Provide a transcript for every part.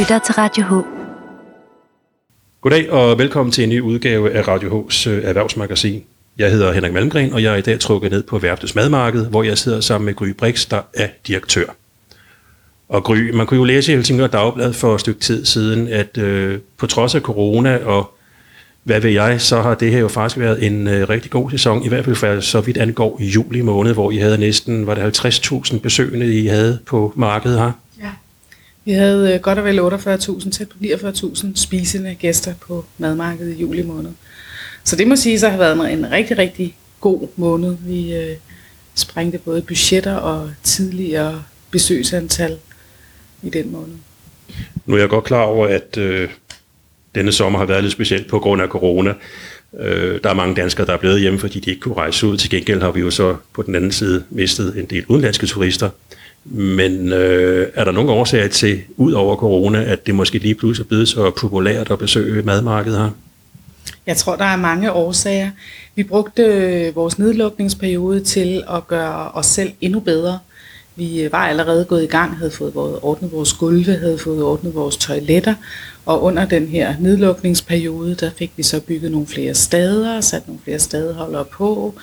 lytter til Radio H. Goddag og velkommen til en ny udgave af Radio H's øh, erhvervsmagasin. Jeg hedder Henrik Malmgren, og jeg er i dag trukket ned på Værftets Madmarked, hvor jeg sidder sammen med Gry Brix, der er direktør. Og Gry, man kunne jo læse i Helsingør Dagblad for et stykke tid siden, at øh, på trods af corona og hvad ved jeg, så har det her jo faktisk været en øh, rigtig god sæson, i hvert fald for så vidt angår i juli måned, hvor I havde næsten, var det 50.000 besøgende, I havde på markedet her? Vi havde øh, godt og vel 48.000, tæt på 49.000 spisende gæster på madmarkedet i juli måned. Så det må sige, at har været en rigtig, rigtig god måned. Vi øh, sprængte både budgetter og tidligere besøgsantal i den måned. Nu er jeg godt klar over, at øh, denne sommer har været lidt specielt på grund af corona. Øh, der er mange danskere, der er blevet hjemme, fordi de ikke kunne rejse ud. Til gengæld har vi jo så på den anden side mistet en del udenlandske turister. Men øh, er der nogle årsager til, ud over corona, at det måske lige pludselig er blevet så populært at besøge madmarkedet her? Jeg tror, der er mange årsager. Vi brugte øh, vores nedlukningsperiode til at gøre os selv endnu bedre. Vi øh, var allerede gået i gang, havde fået ordnet vores gulve, havde fået ordnet vores toiletter, og under den her nedlukningsperiode, der fik vi så bygget nogle flere stader, sat nogle flere stadeholdere på,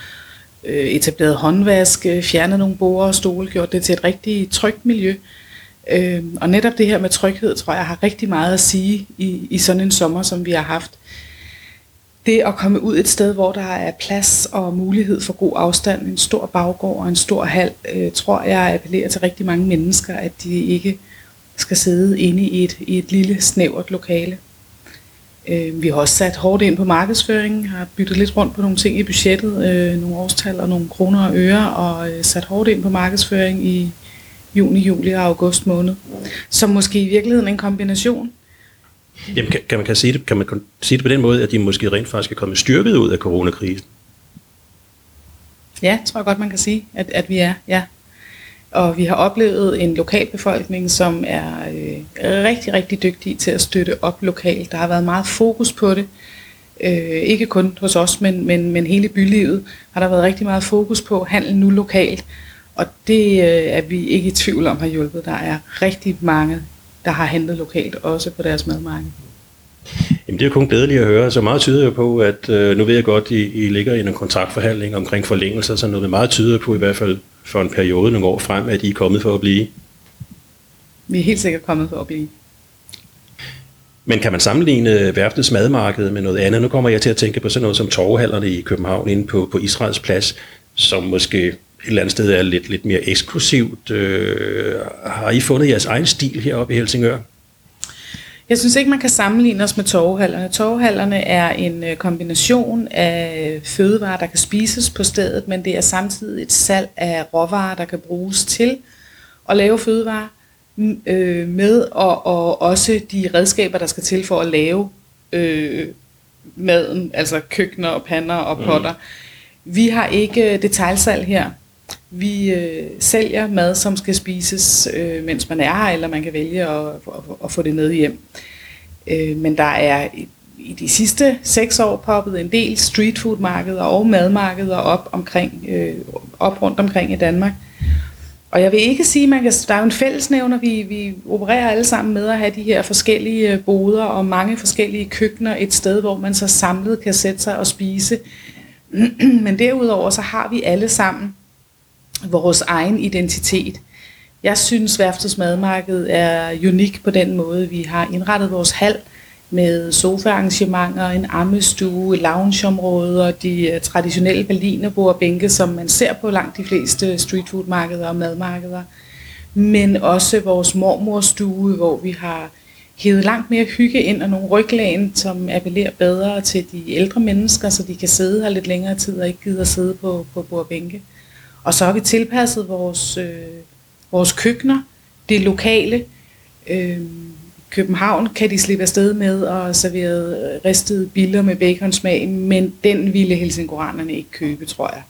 øh, etableret håndvask, fjernet nogle borer og stole, gjort det til et rigtig trygt miljø. Øh, og netop det her med tryghed, tror jeg, har rigtig meget at sige i, i sådan en sommer, som vi har haft det at komme ud et sted, hvor der er plads og mulighed for god afstand, en stor baggård og en stor hal, øh, tror jeg appellerer til rigtig mange mennesker, at de ikke skal sidde inde i et, i et lille, snævert lokale. Øh, vi har også sat hårdt ind på markedsføringen, har byttet lidt rundt på nogle ting i budgettet, øh, nogle årstal og nogle kroner og øre, og øh, sat hårdt ind på markedsføring i juni, juli og august måned. Så måske i virkeligheden en kombination Jamen, kan, kan, man, kan, sige det, kan man sige det på den måde, at de måske rent faktisk er kommet styrket ud af coronakrisen? Ja, tror jeg godt, man kan sige, at, at vi er, ja. Og vi har oplevet en lokalbefolkning, som er øh, rigtig, rigtig dygtig til at støtte op lokalt. Der har været meget fokus på det. Øh, ikke kun hos os, men, men, men hele bylivet har der været rigtig meget fokus på handel nu lokalt. Og det øh, er vi ikke i tvivl om har hjulpet. Der er rigtig mange der har handlet lokalt, også på deres madmarked. Jamen det er jo kun glædeligt at høre. Så meget tyder jo på, at øh, nu ved jeg godt, I, I ligger i en kontraktforhandling omkring forlængelser, så noget meget tyder på i hvert fald for en periode nogle år frem, at I er kommet for at blive. Vi er helt sikkert kommet for at blive. Men kan man sammenligne værftets madmarked med noget andet? Nu kommer jeg til at tænke på sådan noget som torvehallerne i København inde på, på Israels plads, som måske et eller andet sted er lidt, lidt mere eksklusivt. Øh, har I fundet jeres egen stil heroppe i Helsingør? Jeg synes ikke, man kan sammenligne os med torvehallerne. Torvehallerne er en øh, kombination af fødevarer, der kan spises på stedet, men det er samtidig et salg af råvarer, der kan bruges til at lave fødevarer, øh, med og, og også de redskaber, der skal til for at lave øh, maden, altså køkkener og pander og potter. Mm. Vi har ikke detaljsalg her. Vi øh, sælger mad, som skal spises, øh, mens man er her, eller man kan vælge at, at, at få det med hjem. Øh, men der er i, i de sidste seks år poppet en del streetfoodmarkeder og madmarkeder op, omkring, øh, op rundt omkring i Danmark. Og jeg vil ikke sige, at man kan, der er jo en fællesnævner, vi, vi opererer alle sammen med at have de her forskellige øh, boder og mange forskellige køkkener et sted, hvor man så samlet kan sætte sig og spise. Men derudover så har vi alle sammen vores egen identitet. Jeg synes, værftets madmarked er unik på den måde. Vi har indrettet vores hal med sofaarrangementer, en ammestue, loungeområder, de øh, traditionelle berlinerbord og berlinerbordbænke, som man ser på langt de fleste streetfoodmarkeder og madmarkeder. Men også vores mormorstue, hvor vi har hævet langt mere hygge ind og nogle ryglæn, som appellerer bedre til de ældre mennesker, så de kan sidde her lidt længere tid og ikke gider sidde på, på bord Og så har vi tilpasset vores, øh, vores køkkener, det lokale. Øh, København kan de slippe afsted med at servere øh, ristede biller med baconsmag, men den ville helsingoranerne ikke købe, tror jeg.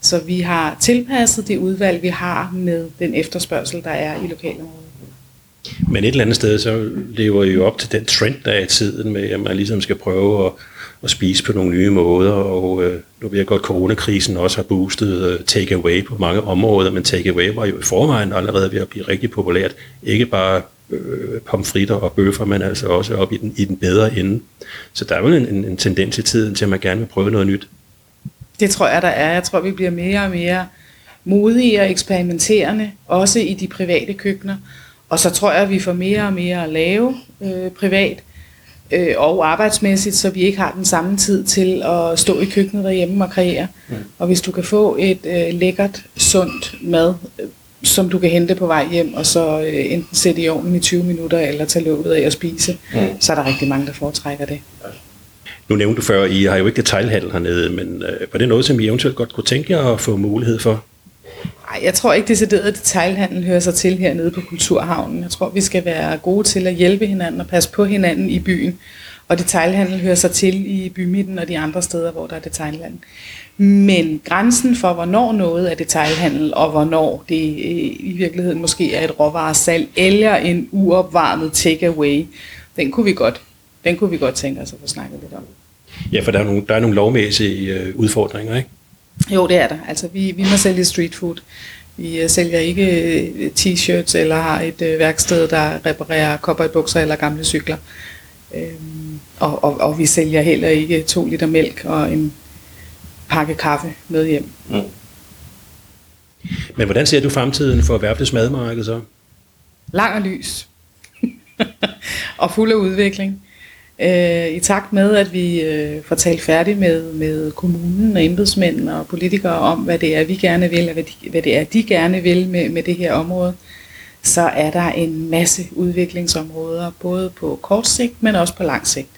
Så vi har tilpasset det udvalg, vi har med den efterspørgsel, der er i lokalområdet. Men et eller andet sted, så lever I jo op til den trend, der er i tiden med, at man ligesom skal prøve at at spise på nogle nye måder, og øh, nu ved jeg godt, at coronakrisen også har boostet øh, takeaway på mange områder, men takeaway var jo i forvejen allerede ved at blive rigtig populært, ikke bare øh, pomfritter og bøffer, men altså også op i den, i den bedre ende. Så der er vel en, en, en tendens i tiden til, at man gerne vil prøve noget nyt. Det tror jeg, der er. Jeg tror, vi bliver mere og mere modige og eksperimenterende, også i de private køkkener. Og så tror jeg, at vi får mere og mere at lave øh, privat øh, og arbejdsmæssigt, så vi ikke har den samme tid til at stå i køkkenet derhjemme og kreere. Mm. Og hvis du kan få et øh, lækkert, sundt mad, øh, som du kan hente på vej hjem, og så øh, enten sætte i ovnen i 20 minutter, eller tage låget af at spise, mm. så er der rigtig mange, der foretrækker det. Nu nævnte du før, I har jo ikke detaljhandel hernede, men øh, var det noget, som I eventuelt godt kunne tænke jer at få mulighed for? Nej, jeg tror ikke decideret, at detaljhandel hører sig til hernede på Kulturhavnen. Jeg tror, vi skal være gode til at hjælpe hinanden og passe på hinanden i byen. Og detaljhandel hører sig til i bymidten og de andre steder, hvor der er detaljhandel. Men grænsen for, hvornår noget er detaljhandel, og hvornår det øh, i virkeligheden måske er et råvaresalg, eller en uopvarmet takeaway, den kunne vi godt, den kunne vi godt tænke os at få snakket lidt om. Ja, for der er nogle, der er nogle lovmæssige øh, udfordringer, ikke? Jo, det er der. Altså, vi, vi må sælge street food. Vi uh, sælger ikke uh, t-shirts eller har et uh, værksted, der reparerer kopper i bukser eller gamle cykler. Øhm, og, og, og vi sælger heller ikke to liter mælk og en pakke kaffe med hjem. Mm. Men hvordan ser du fremtiden for Værftets madmarked så? Lang og lys. og fuld af udvikling øh, i takt med, at vi øh, får talt færdigt med, med kommunen og embedsmænd og politikere om, hvad det er, vi gerne vil, og hvad, de, hvad det er, de gerne vil med, med det her område, så er der en masse udviklingsområder, både på kort sigt, men også på lang sigt.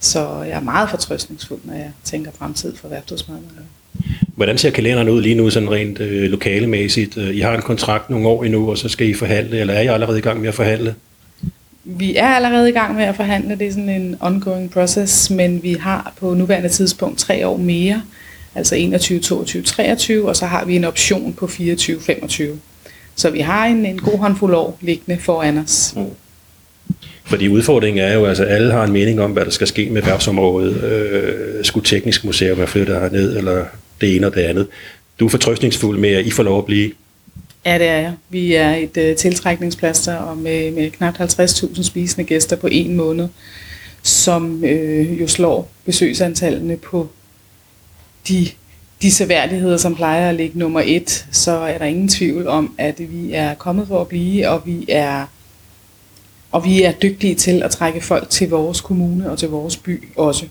Så jeg er meget fortrøstningsfuld, når jeg tænker fremtid for værftøjsmaderne. Hvordan ser kalenderen ud lige nu, sådan rent øh, lokalemæssigt? Øh, I har en kontrakt nogle år endnu, og så skal I forhandle, eller er I allerede i gang med at forhandle? Vi er allerede i gang med at forhandle, det er sådan en ongoing process, men vi har på nuværende tidspunkt tre år mere, altså 21, 22, 23, og så har vi en option på 24, 25. Så vi har en, en god håndfuld år liggende foran os. Mm. Fordi udfordringen er jo, at altså, alle har en mening om, hvad der skal ske med værtsområdet. Øh, skulle teknisk museum være flyttet herned, eller det ene og det andet. Du er fortrøstningsfuld med, at I får lov at blive. Ja, det er jeg. Vi er et uh, tiltrækningsplaster og med, med knap 50.000 spisende gæster på en måned, som øh, jo slår besøgsantallene på de, de seværdigheder, som plejer at ligge nummer et, så er der ingen tvivl om, at vi er kommet for at blive, og vi er, og vi er dygtige til at trække folk til vores kommune og til vores by også.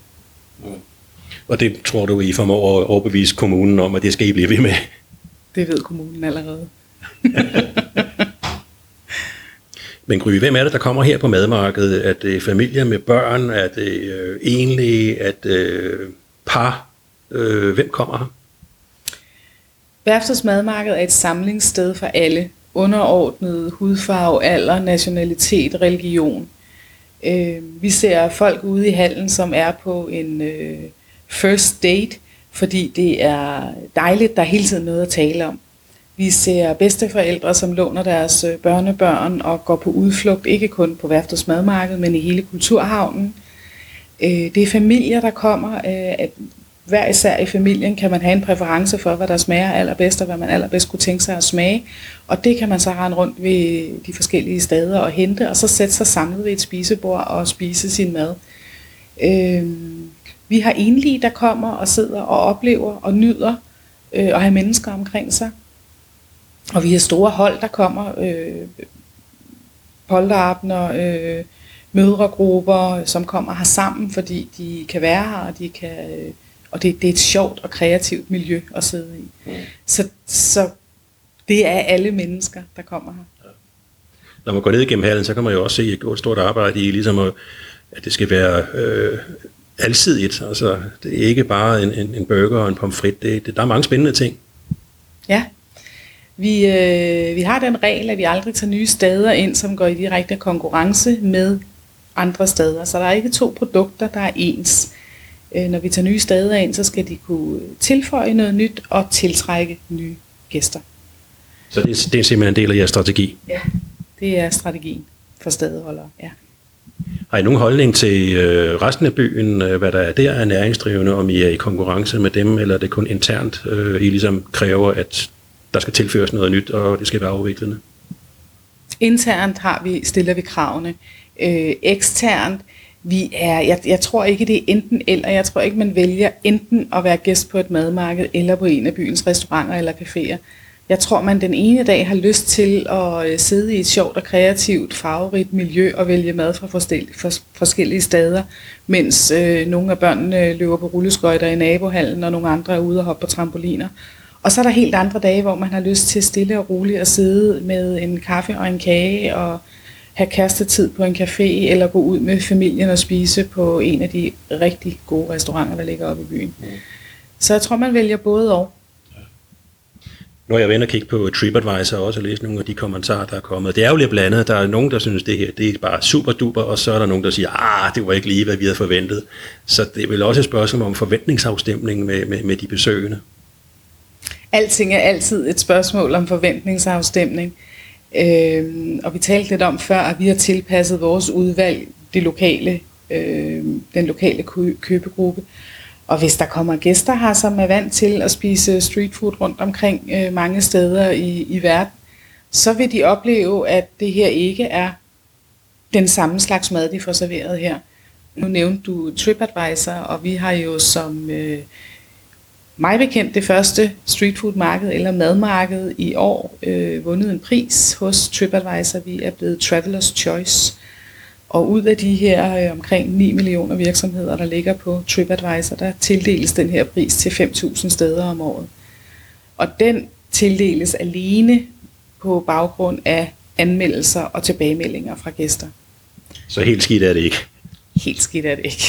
Og det tror du, I formår at overbevise kommunen om, at det skal I blive ved med? Det ved kommunen allerede. Men Gry, hvem er det, der kommer her på madmarkedet? Er det familier med børn? Er det øh, enlige? Er det øh, par? Øh, hvem kommer her? Værftets madmarked er et samlingssted for alle, underordnet hudfarve, alder, nationalitet, religion. Øh, vi ser folk ude i hallen, som er på en øh, first date, fordi det er dejligt, der er hele tiden noget at tale om. Vi ser bedsteforældre, som låner deres øh, børnebørn og går på udflugt, ikke kun på værftets madmarked, men i hele kulturhavnen. Øh, det er familier, der kommer. Øh, hver især i familien kan man have en præference for, hvad der smager allerbedst, og hvad man allerbedst kunne tænke sig at smage. Og det kan man så rende rundt ved de forskellige steder og hente, og så sætte sig samlet ved et spisebord og spise sin mad. Øh, vi har enlige, der kommer og sidder og oplever og nyder at have mennesker omkring sig. Og vi har store hold, der kommer, øh, polterabner, øh, mødregrupper, som kommer her sammen, fordi de kan være her, og, de kan, øh, og det, det er et sjovt og kreativt miljø at sidde i. Mm. Så, så det er alle mennesker, der kommer her. Ja. Når man går ned igennem hallen, så kan man jo også se et stort arbejde i, ligesom at, at det skal være øh, alsidigt. Altså, det er ikke bare en, en, en burger og en pomfrit. Det, det, der er mange spændende ting. Ja, vi, øh, vi har den regel, at vi aldrig tager nye steder ind, som går i direkte konkurrence med andre steder. Så der er ikke to produkter, der er ens. Øh, når vi tager nye steder ind, så skal de kunne tilføje noget nyt og tiltrække nye gæster. Så det, det er simpelthen en del af jeres strategi? Ja, det er strategien for stedholdere, ja. Har I nogen holdning til øh, resten af byen, øh, hvad der er der er næringsdrivende, om I er i konkurrence med dem, eller er det kun internt, øh, I ligesom kræver, at der skal tilføres noget nyt, og det skal være afviklende? Internt har vi, stiller vi kravene. Øh, eksternt, vi er, jeg, jeg tror ikke, det er enten eller. Jeg tror ikke, man vælger enten at være gæst på et madmarked, eller på en af byens restauranter eller caféer. Jeg tror, man den ene dag har lyst til at øh, sidde i et sjovt og kreativt, farverigt miljø og vælge mad fra forskellige steder, mens øh, nogle af børnene løber på rulleskøjter i nabohallen, og nogle andre er ude og hoppe på trampoliner. Og så er der helt andre dage, hvor man har lyst til stille og roligt at sidde med en kaffe og en kage og have kastetid på en café, eller gå ud med familien og spise på en af de rigtig gode restauranter, der ligger oppe i byen. Mm. Så jeg tror, man vælger både og. Nu er jeg ved at kigge på TripAdvisor også og læse nogle af de kommentarer, der er kommet. Det er jo lidt blandet. Der er nogen, der synes, det her det er bare super duper, og så er der nogen, der siger, ah, det var ikke lige, hvad vi havde forventet. Så det er vel også et spørgsmål om forventningsafstemning med, med, med de besøgende. Alting er altid et spørgsmål om forventningsafstemning. Øh, og vi talte lidt om før, at vi har tilpasset vores udvalg det lokale, øh, den lokale købegruppe. Og hvis der kommer gæster her, som er vant til at spise street food rundt omkring øh, mange steder i, i verden, så vil de opleve, at det her ikke er den samme slags mad, de får serveret her. Nu nævnte du TripAdvisor, og vi har jo som øh, mig bekendt det første street food marked eller madmarked i år øh, vundet en pris hos TripAdvisor. Vi er blevet Travelers Choice. Og ud af de her øh, omkring 9 millioner virksomheder, der ligger på TripAdvisor, der tildeles den her pris til 5.000 steder om året. Og den tildeles alene på baggrund af anmeldelser og tilbagemeldinger fra gæster. Så helt skidt er det ikke? Helt skidt er det ikke.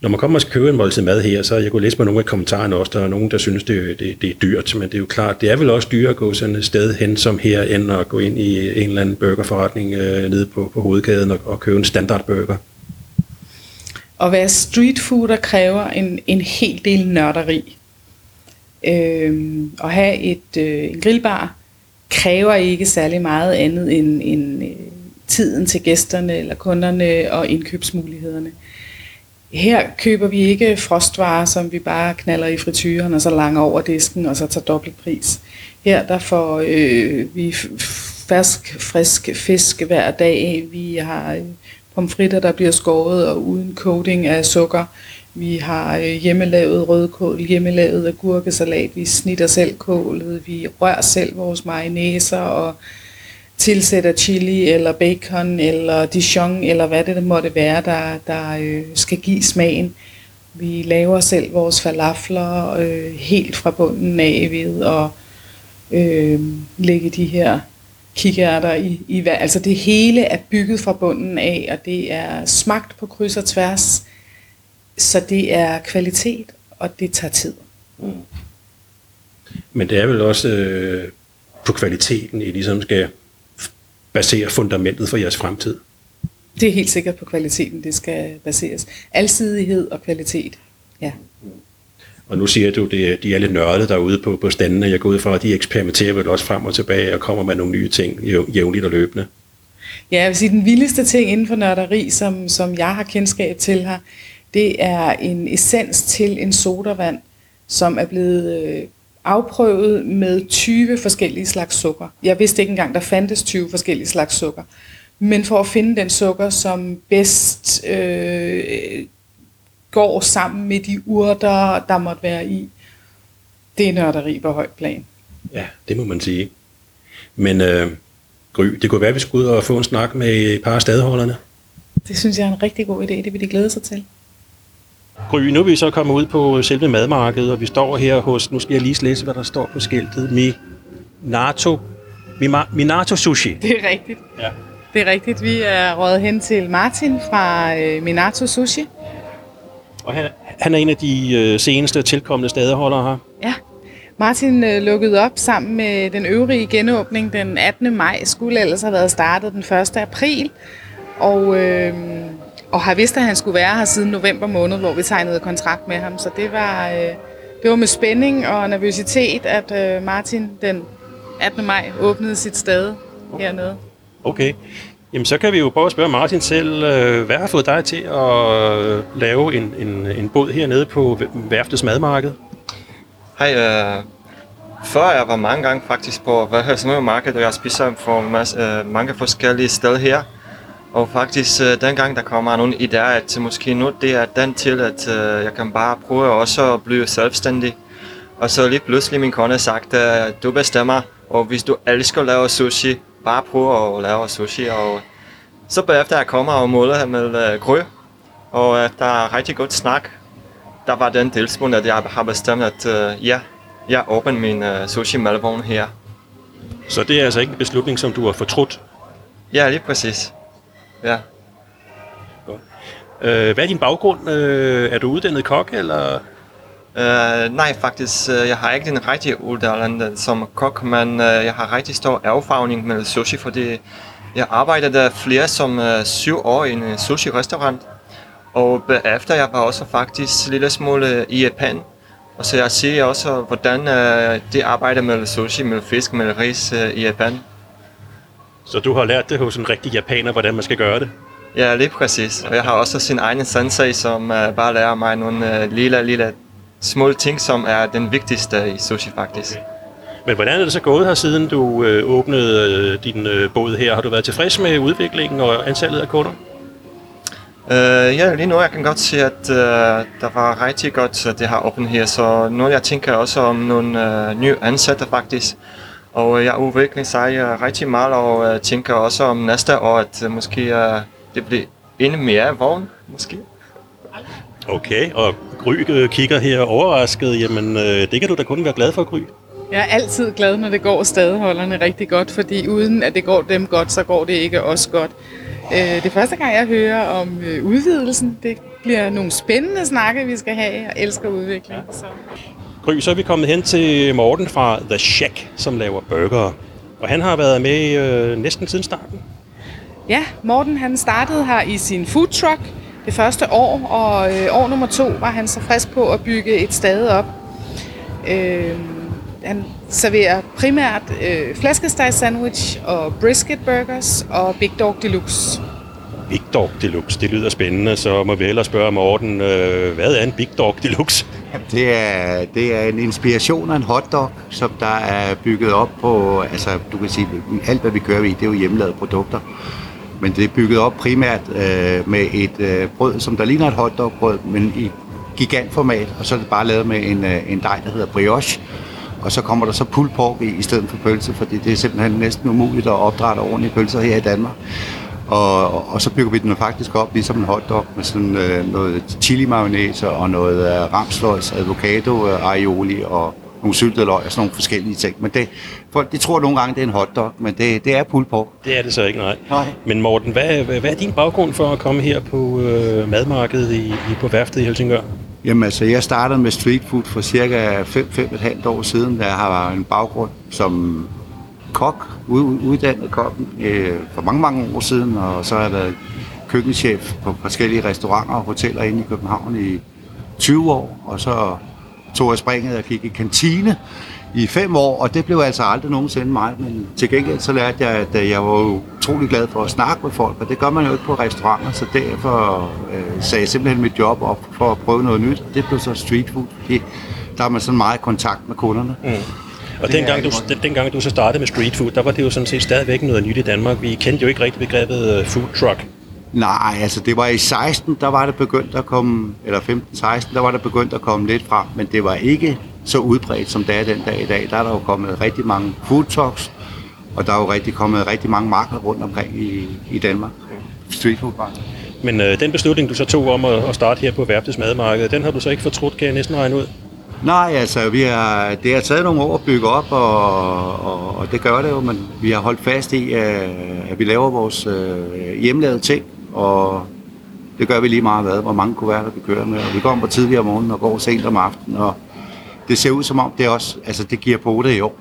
Når man kommer og skal købe en måltid mad her, så jeg kunne læse mig nogle af kommentarerne også, der er nogen, der synes, det, det, det er dyrt, men det er jo klart, det er vel også dyrt at gå sådan et sted hen som her, end at gå ind i en eller anden burgerforretning øh, nede på, på hovedgaden og, og købe en standardburger. At være streetfooder kræver en, en hel del nørderi. Øhm, at have et, øh, en grillbar kræver ikke særlig meget andet end, end øh, tiden til gæsterne eller kunderne og indkøbsmulighederne. Her køber vi ikke frostvarer, som vi bare knaller i frityren og så langer over disken og så tager dobbelt pris. Her der får øh, vi fersk, frisk fisk hver dag. Vi har øh, pomfritter, der bliver skåret og uden coating af sukker. Vi har øh, hjemmelavet rødkål, hjemmelavet agurkesalat. Vi snitter selv kålet. Vi rører selv vores mayonnaise og tilsætter chili eller bacon eller dijon eller hvad det måtte være, der, der øh, skal give smagen. Vi laver selv vores falafler øh, helt fra bunden af ved at øh, lægge de her kikærter i, i hver. Altså det hele er bygget fra bunden af, og det er smagt på kryds og tværs. Så det er kvalitet, og det tager tid. Mm. Men det er vel også øh, på kvaliteten, I ligesom skal basere fundamentet for jeres fremtid? Det er helt sikkert på kvaliteten, det skal baseres. Alsidighed og kvalitet, ja. Og nu siger du, at de er lidt nørdede derude på, på standene. Jeg går ud fra, at de eksperimenterer vel også frem og tilbage og kommer med nogle nye ting jævnligt og løbende. Ja, jeg vil sige, den vildeste ting inden for nørderi, som, som jeg har kendskab til her, det er en essens til en sodavand, som er blevet øh, afprøvet med 20 forskellige slags sukker. Jeg vidste ikke engang, der fandtes 20 forskellige slags sukker. Men for at finde den sukker, som bedst øh, går sammen med de urter, der måtte være i, det er nørderi på højt plan. Ja, det må man sige. Men øh, Gry, det kunne være, at vi skulle ud og få en snak med et par af stadholderne. Det synes jeg er en rigtig god idé. Det vil de glæde sig til. Gry, nu er vi så kommet ud på selve madmarkedet, og vi står her hos, nu skal jeg lige læse, hvad der står på skiltet, Minato, Minato Sushi. Det er rigtigt. Ja. Det er rigtigt. Vi er rådet hen til Martin fra øh, Minato Sushi. Og han, han er en af de øh, seneste tilkommende stadeholdere her. Ja. Martin øh, lukkede op sammen med den øvrige genåbning den 18. maj. Skulle ellers have været startet den 1. april. Og øh, og har vidst, at han skulle være her siden november måned, hvor vi tegnede kontrakt med ham. Så det var, øh, det var med spænding og nervøsitet, at øh, Martin den 18. maj åbnede sit sted hernede. Okay. Jamen, så kan vi jo prøve at spørge Martin selv, øh, hvad har fået dig til at øh, lave en, en, en båd hernede på værftets madmarked? Hej, uh, Før jeg var mange gange faktisk på hvad Helsingør Marked, og jeg spiser på mas- øh, mange forskellige steder her. Og faktisk øh, dengang der kommer nogle idéer, at måske nu det er den til, at øh, jeg kan bare prøve også at blive selvstændig. Og så lige pludselig min kone sagt, at du bestemmer, og hvis du elsker at lave sushi, bare prøv at lave sushi. Og så bagefter jeg kommer og måler med øh, grø, og øh, der er rigtig godt snak. Der var den tidspunkt, at jeg har bestemt, at øh, ja, jeg åbner min øh, sushi Melbourne her. Så det er altså ikke en beslutning, som du har fortrudt? Ja, lige præcis. Ja. Øh, hvad er din baggrund? Øh, er du uddannet kok, eller? Uh, nej, faktisk, uh, jeg har ikke den rigtige uddannelse som kok, men uh, jeg har rigtig stor erfaring med sushi, fordi jeg arbejdede flere som uh, syv år i en sushi-restaurant. Og efter jeg var også faktisk en lille smule i Japan. Og så jeg ser også, hvordan uh, de arbejder med sushi, med fisk, med ris uh, i Japan. Så du har lært det hos en rigtig japaner, hvordan man skal gøre det? Ja, lige præcis. Og jeg har også sin egen sensei, som uh, bare lærer mig nogle uh, lille, lille små ting, som er den vigtigste i sushi faktisk. Okay. Men hvordan er det så gået her, siden du øh, åbnede øh, din øh, båd her? Har du været tilfreds med udviklingen og antallet af kunder? Uh, ja, lige nu jeg kan godt se, at uh, der var rigtig godt, at det har åbnet her. Så nu jeg tænker også om nogle uh, nye ansatte faktisk. Og jeg udvikler sig rigtig meget og uh, tænker også om næste år, at uh, måske det bliver endnu mere vogn, måske. Okay, og Gry øh, kigger her overrasket. Jamen, øh, det kan du da kun være glad for, Gry. Jeg er altid glad, når det går stadigholderne rigtig godt, fordi uden at det går dem godt, så går det ikke os godt. Øh, det er første gang, jeg hører om øh, udvidelsen. Det bliver nogle spændende snakke, vi skal have. Jeg elsker udvikling. Så. Gry, så er vi kommet hen til Morten fra The Shack, som laver burger. Og han har været med øh, næsten siden starten. Ja, Morten han startede her i sin food truck det første år, og øh, år nummer to var han så frisk på at bygge et sted op. Øh, han serverer primært øh, flæskesteg sandwich og brisket burgers og Big Dog Deluxe. Big Dog Deluxe, det lyder spændende, så må vi hellere spørge Morten, øh, hvad er en Big Dog Deluxe? Det er, det er en inspiration af en hotdog, som der er bygget op på, altså du kan sige, alt hvad vi kører i, det er jo hjemmelavede produkter. Men det er bygget op primært øh, med et øh, brød, som der ligner et hotdogbrød, men i gigantformat, og så er det bare lavet med en, øh, en dej, der hedder brioche. Og så kommer der så pulled pork i, i stedet for pølse, fordi det er simpelthen næsten umuligt at opdrætte ordentlige pølser her i Danmark. Og, og, og så bygger vi den faktisk op ligesom en hotdog med sådan øh, noget chili mayonnaise og noget øh, ramsløgs, avocado, øh, aioli og nogle syltede løg og sådan nogle forskellige ting. Men det, folk de tror nogle gange, det er en hotdog, men det, det er pulled pork. Det er det så ikke, nej. Nej. Men Morten, hvad, hvad, hvad er din baggrund for at komme her på øh, madmarkedet i, i, på værftet i Helsingør? Jamen altså, jeg startede med street food for cirka 5-5,5 år siden, da jeg har en baggrund som kok, uddannet kok øh, for mange, mange år siden, og så har jeg været køkkenchef på forskellige restauranter og hoteller inde i København i 20 år, og så tog jeg springet og gik i kantine i fem år, og det blev altså aldrig nogensinde mig, men til gengæld så lærte jeg, at øh, jeg var utrolig glad for at snakke med folk, og det gør man jo ikke på restauranter, så derfor øh, sagde jeg simpelthen mit job op for at prøve noget nyt, det blev så street food, fordi der har man sådan meget kontakt med kunderne. Mm. Og dengang du, den, dengang du så startede med street food, der var det jo sådan set stadigvæk noget nyt i Danmark. Vi kendte jo ikke rigtig begrebet food truck. Nej, altså det var i 16, der var det begyndt at komme, eller 15-16, der var det begyndt at komme lidt frem, men det var ikke så udbredt, som det er den dag i dag. Der er der jo kommet rigtig mange food talks, og der er jo rigtig kommet rigtig mange markeder rundt omkring i, i Danmark. Street food -marked. Men øh, den beslutning, du så tog om at, at starte her på Værftets Madmarked, den har du så ikke fortrudt, kan jeg næsten regne ud? Nej, altså vi har, det har taget nogle år at bygge op, og, og, og det gør det jo, men vi har holdt fast i, at, at vi laver vores øh, hjemlavede ting, og det gør vi lige meget hvad, hvor mange kuverter vi kører med, og vi kommer tidligere om morgenen og går sent om aftenen, og det ser ud som om, det også, altså det giver på det i år.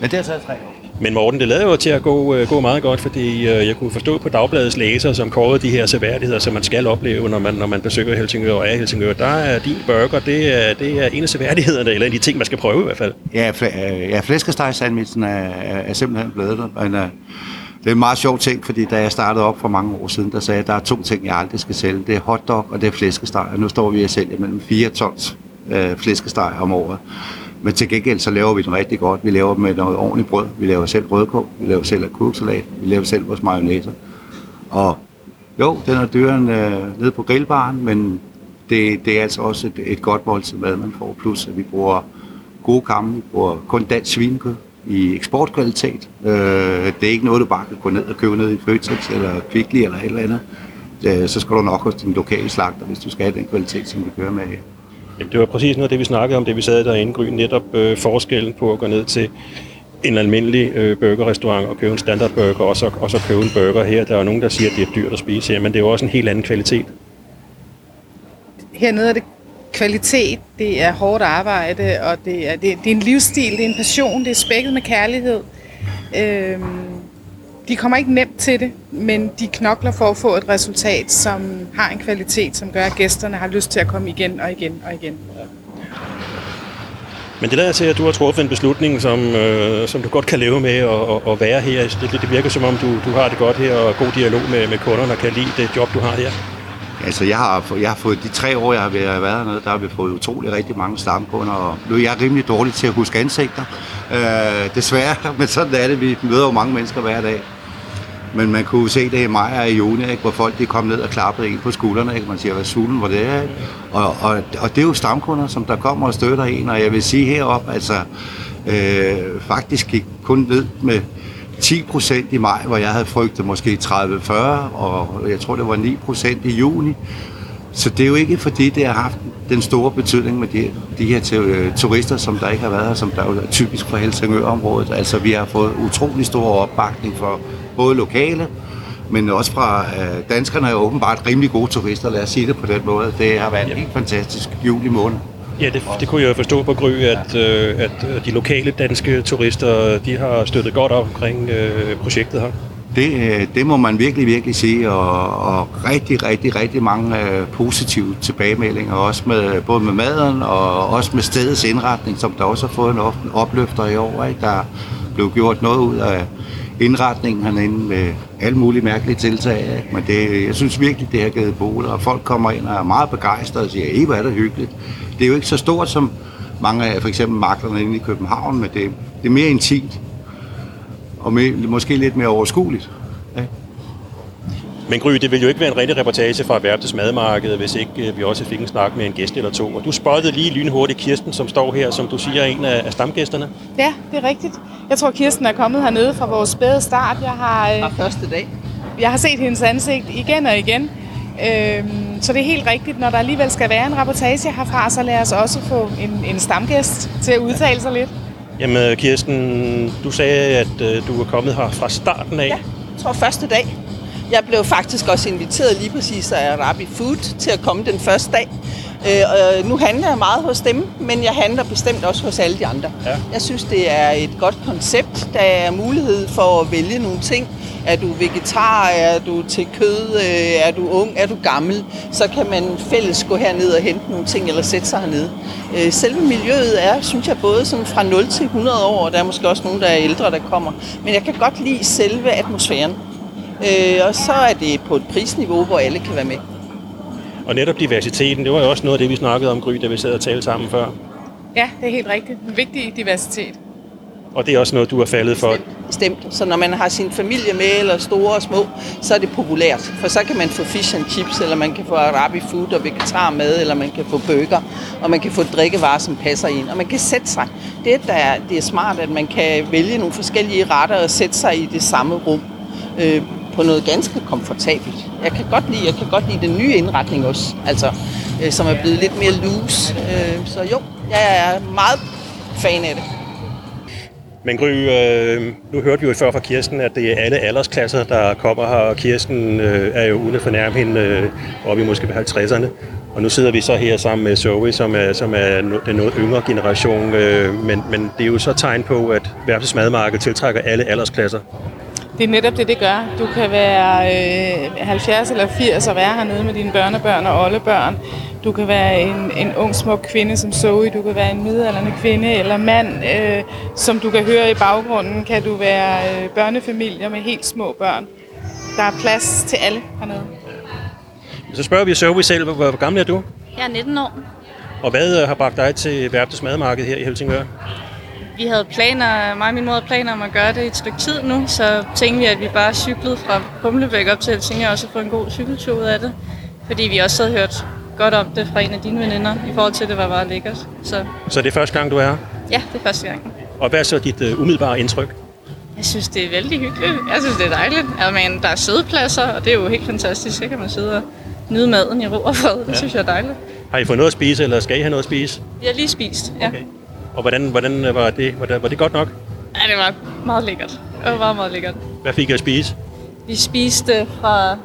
Men det har taget tre år. Men Morten, det lader jo til at gå, øh, gå meget godt, fordi øh, jeg kunne forstå på Dagbladets læser, som kårede de her seværdigheder, som man skal opleve, når man, når man besøger Helsingør og er Helsingør. Der er din burger, det er, det er en af seværdighederne, eller en af de ting, man skal prøve i hvert fald. Ja, fl- øh, ja flæskestegsandvitsen er, er, er simpelthen blevet der. Men, uh, det er en meget sjov ting, fordi da jeg startede op for mange år siden, der sagde jeg, at der er to ting, jeg aldrig skal sælge. Det er hotdog og det er flæskesteg. Og nu står vi og sælger mellem 4 tons øh, flæskesteg om året. Men til gengæld så laver vi den rigtig godt. Vi laver dem med noget ordentligt brød. Vi laver selv rødkål. Vi laver selv agurksalat. Vi laver selv vores mayonnaise. Og jo, den er dyrere end øh, nede på grillbaren, men det, det er altså også et, et godt måltid mad, man får. Plus at vi bruger gode kampe. Vi bruger kun dansk svinekød i eksportkvalitet. Øh, det er ikke noget, du bare kan gå ned og købe ned i Føtex eller Kvickly eller et eller andet. Øh, så skal du nok hos din lokale slagter, hvis du skal have den kvalitet, som vi kører med her. Jamen, det var præcis noget af det, vi snakkede om, det vi sad derinde, Gry, netop øh, forskellen på at gå ned til en almindelig øh, burgerrestaurant og købe en standardburger, og så, og så købe en burger her. Der er jo nogen, der siger, at det er dyrt at spise her, men det er jo også en helt anden kvalitet. Hernede er det kvalitet, det er hårdt arbejde, og det er, det, det er en livsstil, det er en passion, det er spækket med kærlighed. Øhm, de kommer ikke nemt til det, men de knokler for at få et resultat, som har en kvalitet, som gør, at gæsterne har lyst til at komme igen og igen og igen. Men det lader til, at du har truffet en beslutning, som, øh, som du godt kan leve med og, og, og være her. Det, det virker som om, du, du har det godt her og god dialog med, med kunderne og kan lide det job, du har her. Altså, jeg har, jeg har fået de tre år, jeg har været hernede, der har vi fået utrolig rigtig mange stamkunder, og nu er jeg rimelig dårlig til at huske ansigter. Øh, desværre, men sådan er det. Vi møder jo mange mennesker hver dag. Men man kunne se det i maj og i juni, ikke, hvor folk de kom ned og klappede en på skuldrene. Ikke? Man siger, hvad sulen var det er. Og, og, og det er jo stamkunder, som der kommer og støtter en. Og jeg vil sige heroppe, altså øh, faktisk gik kun ned med 10 procent i maj, hvor jeg havde frygtet måske 30-40, og jeg tror, det var 9 procent i juni. Så det er jo ikke fordi, det har haft den store betydning med de, de her te- turister, som der ikke har været her, som der jo er typisk for Helsingør-området. Altså, vi har fået utrolig stor opbakning for både lokale, men også fra øh, danskerne er jo åbenbart rimelig gode turister, lad os sige det på den måde. Det har været en helt fantastisk juli måned. Ja, det, det kunne jeg forstå på Gry, at, øh, at de lokale danske turister, de har støttet godt op omkring øh, projektet her. Det, øh, det må man virkelig, virkelig sige, og, og rigtig, rigtig, rigtig mange øh, positive tilbagemeldinger, også med, både med maden og også med stedets indretning, som der også har fået en opløfter i år. Ikke? Der blev gjort noget ud af indretningen herinde med alle mulige mærkelige tiltag. Ikke? Men det, jeg synes virkelig, det har givet bolig, og folk kommer ind og er meget begejstrede og siger, ej, hvor er det hyggeligt. Det er jo ikke så stort som mange af for eksempel maklerne inde i København, men det, det er mere intimt og med, måske lidt mere overskueligt. Men Gry, det ville jo ikke være en rigtig reportage fra Værftes madmarked, hvis ikke øh, vi også fik en snak med en gæst eller to. Og du spottede lige lynhurtigt Kirsten, som står her, som du siger er en af, af stamgæsterne. Ja, det er rigtigt. Jeg tror, Kirsten er kommet hernede fra vores spæde start. Jeg har, øh, Fra første dag. jeg har set hendes ansigt igen og igen. Øhm, så det er helt rigtigt, når der alligevel skal være en reportage herfra, så lad os også få en, en stamgæst til at udtale sig lidt. Jamen Kirsten, du sagde, at øh, du er kommet her fra starten af. Ja, jeg tror første dag. Jeg blev faktisk også inviteret lige præcis af Rabbi Food til at komme den første dag. Øh, og nu handler jeg meget hos dem, men jeg handler bestemt også hos alle de andre. Ja. Jeg synes, det er et godt koncept. Der er mulighed for at vælge nogle ting. Er du vegetar? Er du til kød? Øh, Er du ung? Er du gammel? Så kan man fælles gå herned og hente nogle ting, eller sætte sig hernede. Øh, Selve miljøet er, synes jeg, både sådan fra 0 til 100 år, og der er måske også nogen, der er ældre, der kommer. Men jeg kan godt lide selve atmosfæren. Øh, og så er det på et prisniveau, hvor alle kan være med. Og netop diversiteten, det var jo også noget af det, vi snakkede om, Gry, da vi sad og talte sammen før. Ja, det er helt rigtigt. En vigtig diversitet. Og det er også noget, du har faldet for. Bestemt. Så når man har sin familie med, eller store og små, så er det populært. For så kan man få fish and chips, eller man kan få arabi food og vegetarmad, eller man kan få burger, og man kan få drikkevarer, som passer ind. Og man kan sætte sig. Det, der er, det er smart, at man kan vælge nogle forskellige retter og sætte sig i det samme rum. Øh, på noget ganske komfortabelt. Jeg kan godt lide, jeg kan godt lide den nye indretning også, altså, øh, som er blevet lidt mere loose. Øh, så jo, jeg er meget fan af det. Men Gry, øh, nu hørte vi jo før fra Kirsten, at det er alle aldersklasser, der kommer her, og Kirsten øh, er jo uden at fornærme hende øh, oppe i måske 50'erne. Og nu sidder vi så her sammen med Zoe, som er, som er den noget yngre generation, øh, men, men det er jo så tegn på, at Værftes madmarked tiltrækker alle aldersklasser. Det er netop det, det gør. Du kan være øh, 70 eller 80 og være hernede med dine børnebørn og oldebørn. Du kan være en, en ung, smuk kvinde som Zoe. Du kan være en midaldrende kvinde eller mand. Øh, som du kan høre i baggrunden, kan du være øh, børnefamilier med helt små børn. Der er plads til alle hernede. Så spørger vi Zoe selv, hvor, hvor gammel er du? Jeg er 19 år. Og hvad øh, har bragt dig til Værftes Madmarked her i Helsingør? Vi havde planer, mig og min mor havde planer om at gøre det i et stykke tid nu, så tænkte vi, at vi bare cyklede fra Humlebæk op til Helsingør og så få en god cykeltur ud af det. Fordi vi også havde hørt godt om det fra en af dine veninder, i forhold til, at det var bare lækkert. Så Så det er første gang, du er her. ja, det er første gang. Og hvad er så dit uh, umiddelbare indtryk? Jeg synes, det er vældig hyggeligt. Jeg synes, det er dejligt. Altså, men der er sædepladser, og det er jo helt fantastisk. Så kan man sidde og nyde maden i ro og fred. Det ja. synes jeg er dejligt. Har I fået noget at spise, eller skal I have noget at spise? Vi har lige spist, ja. Okay. Og hvordan, hvordan var, det, var, det, var det godt nok? Ja, det var meget lækkert. Det var meget, meget lækkert. Hvad fik I at spise? Vi spiste fra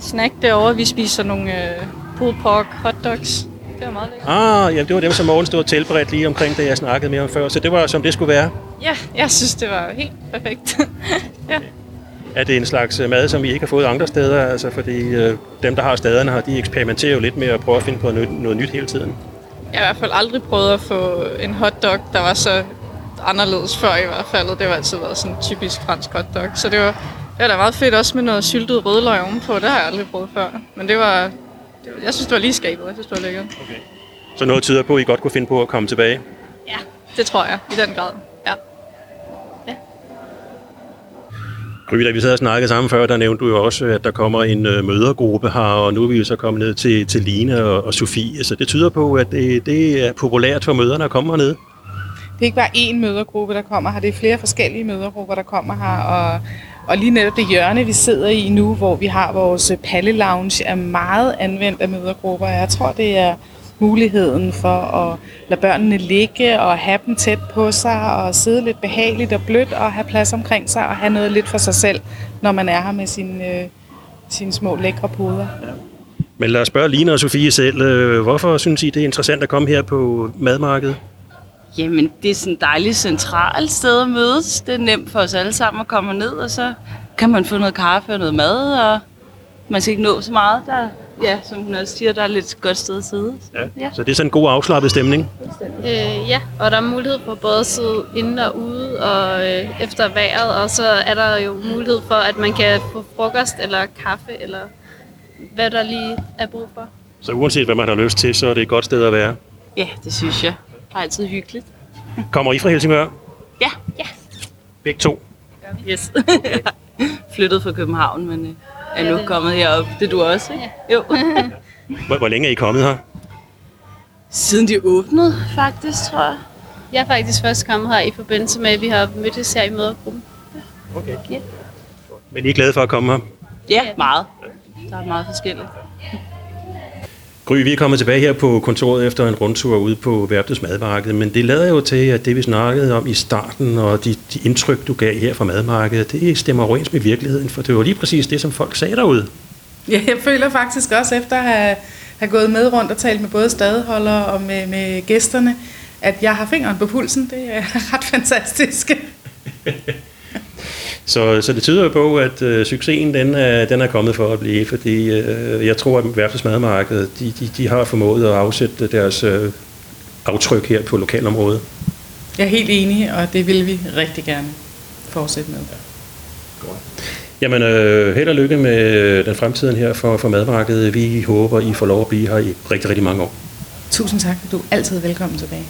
snack derovre. Vi spiste sådan nogle øh, pulled pork hotdogs. Det var meget lækkert. Ah, ja, det var dem, som Morgen stod tilberedt lige omkring, da jeg snakkede med om før. Så det var, som det skulle være. Ja, jeg synes, det var helt perfekt. ja. Er det en slags øh, mad, som vi ikke har fået andre steder? Altså, fordi øh, dem, der har stederne her, de eksperimenterer jo lidt med at prøve at finde på noget, noget nyt hele tiden. Jeg har i hvert fald aldrig prøvet at få en hotdog, der var så anderledes før i hvert fald. Det har altid været sådan en typisk fransk hotdog. Så det var, det var da meget fedt også med noget syltet rødløg ovenpå. Det har jeg aldrig prøvet før. Men det var, det var jeg synes, det var lige skabet. Jeg synes, det var lækkert. Så noget tyder på, at I godt kunne finde på at komme tilbage. Ja, det tror jeg i den grad. Ja. Gry, da vi sad og snakkede sammen før, der nævnte du jo også, at der kommer en øh, mødergruppe her, og nu er vi jo så kommet ned til, til Line og, og Sofie. Så det tyder på, at det, det er populært for møderne at komme hernede. Det er ikke bare én mødergruppe, der kommer her. Det er flere forskellige mødergrupper, der kommer her. Og, og lige netop det hjørne, vi sidder i nu, hvor vi har vores palle lounge, er meget anvendt af mødergrupper. Jeg tror, det er muligheden for at lade børnene ligge og have dem tæt på sig og sidde lidt behageligt og blødt og have plads omkring sig og have noget lidt for sig selv, når man er her med sine, øh, sine små lækre poder. Men lad os spørge Line og Sofie selv. øh, Hvorfor synes I, det er interessant at komme her på madmarkedet? Jamen, det er sådan et dejligt centralt sted at mødes. Det er nemt for os alle sammen at komme ned, og så kan man få noget kaffe og noget mad, og man skal ikke nå så meget. Der, ja, som hun også siger, der er lidt godt sted at sidde. Ja. Så det er sådan en god afslappet stemning. Øh, ja, og der er mulighed for både at sidde inde og ude og øh, efter vejret, og så er der jo mulighed for, at man kan få frokost eller kaffe, eller hvad der lige er brug for. Så uanset hvad man har lyst til, så er det et godt sted at være. ja, det synes jeg. Det er altid hyggeligt. Kommer I fra Helsingør? Ja, Begge to. yes. Flyttet fra København, men øh, er nu kommet herop. Det er du også, ikke? Jo. Hvor, hvor længe er I kommet her? Siden de åbnede, faktisk, tror jeg. Jeg er faktisk først kommet her i forbindelse med, at vi har mødtes her i mødergruppen. Okay. Ja. Men I er glade for at komme her? Ja, meget. Der er meget forskelligt. Gry, vi er kommet tilbage her på kontoret efter en rundtur ude på Værftets Madmarked, men det lader jo til, at det vi snakkede om i starten, og de, de indtryk, du gav her fra madmarkedet, det stemmer overens med virkeligheden, for det var lige præcis det, som folk sagde derude. Ja, jeg føler faktisk også efter at have, have gået med rundt og talt med både stadeholdere og med, med gæsterne, at jeg har fingeren på pulsen. Det er ret fantastisk. Så, så det tyder jo på, at øh, succesen den er, den er kommet for at blive, fordi øh, jeg tror, at Værftets Madmarked, de, de, de har formået at afsætte deres øh, aftryk her på lokalområdet. Jeg er helt enig, og det vil vi rigtig gerne fortsætte med. Jamen, øh, held og lykke med den fremtiden her for, for madmarkedet. Vi håber, I får lov at blive her i rigtig, rigtig mange år. Tusind tak, du er altid velkommen tilbage.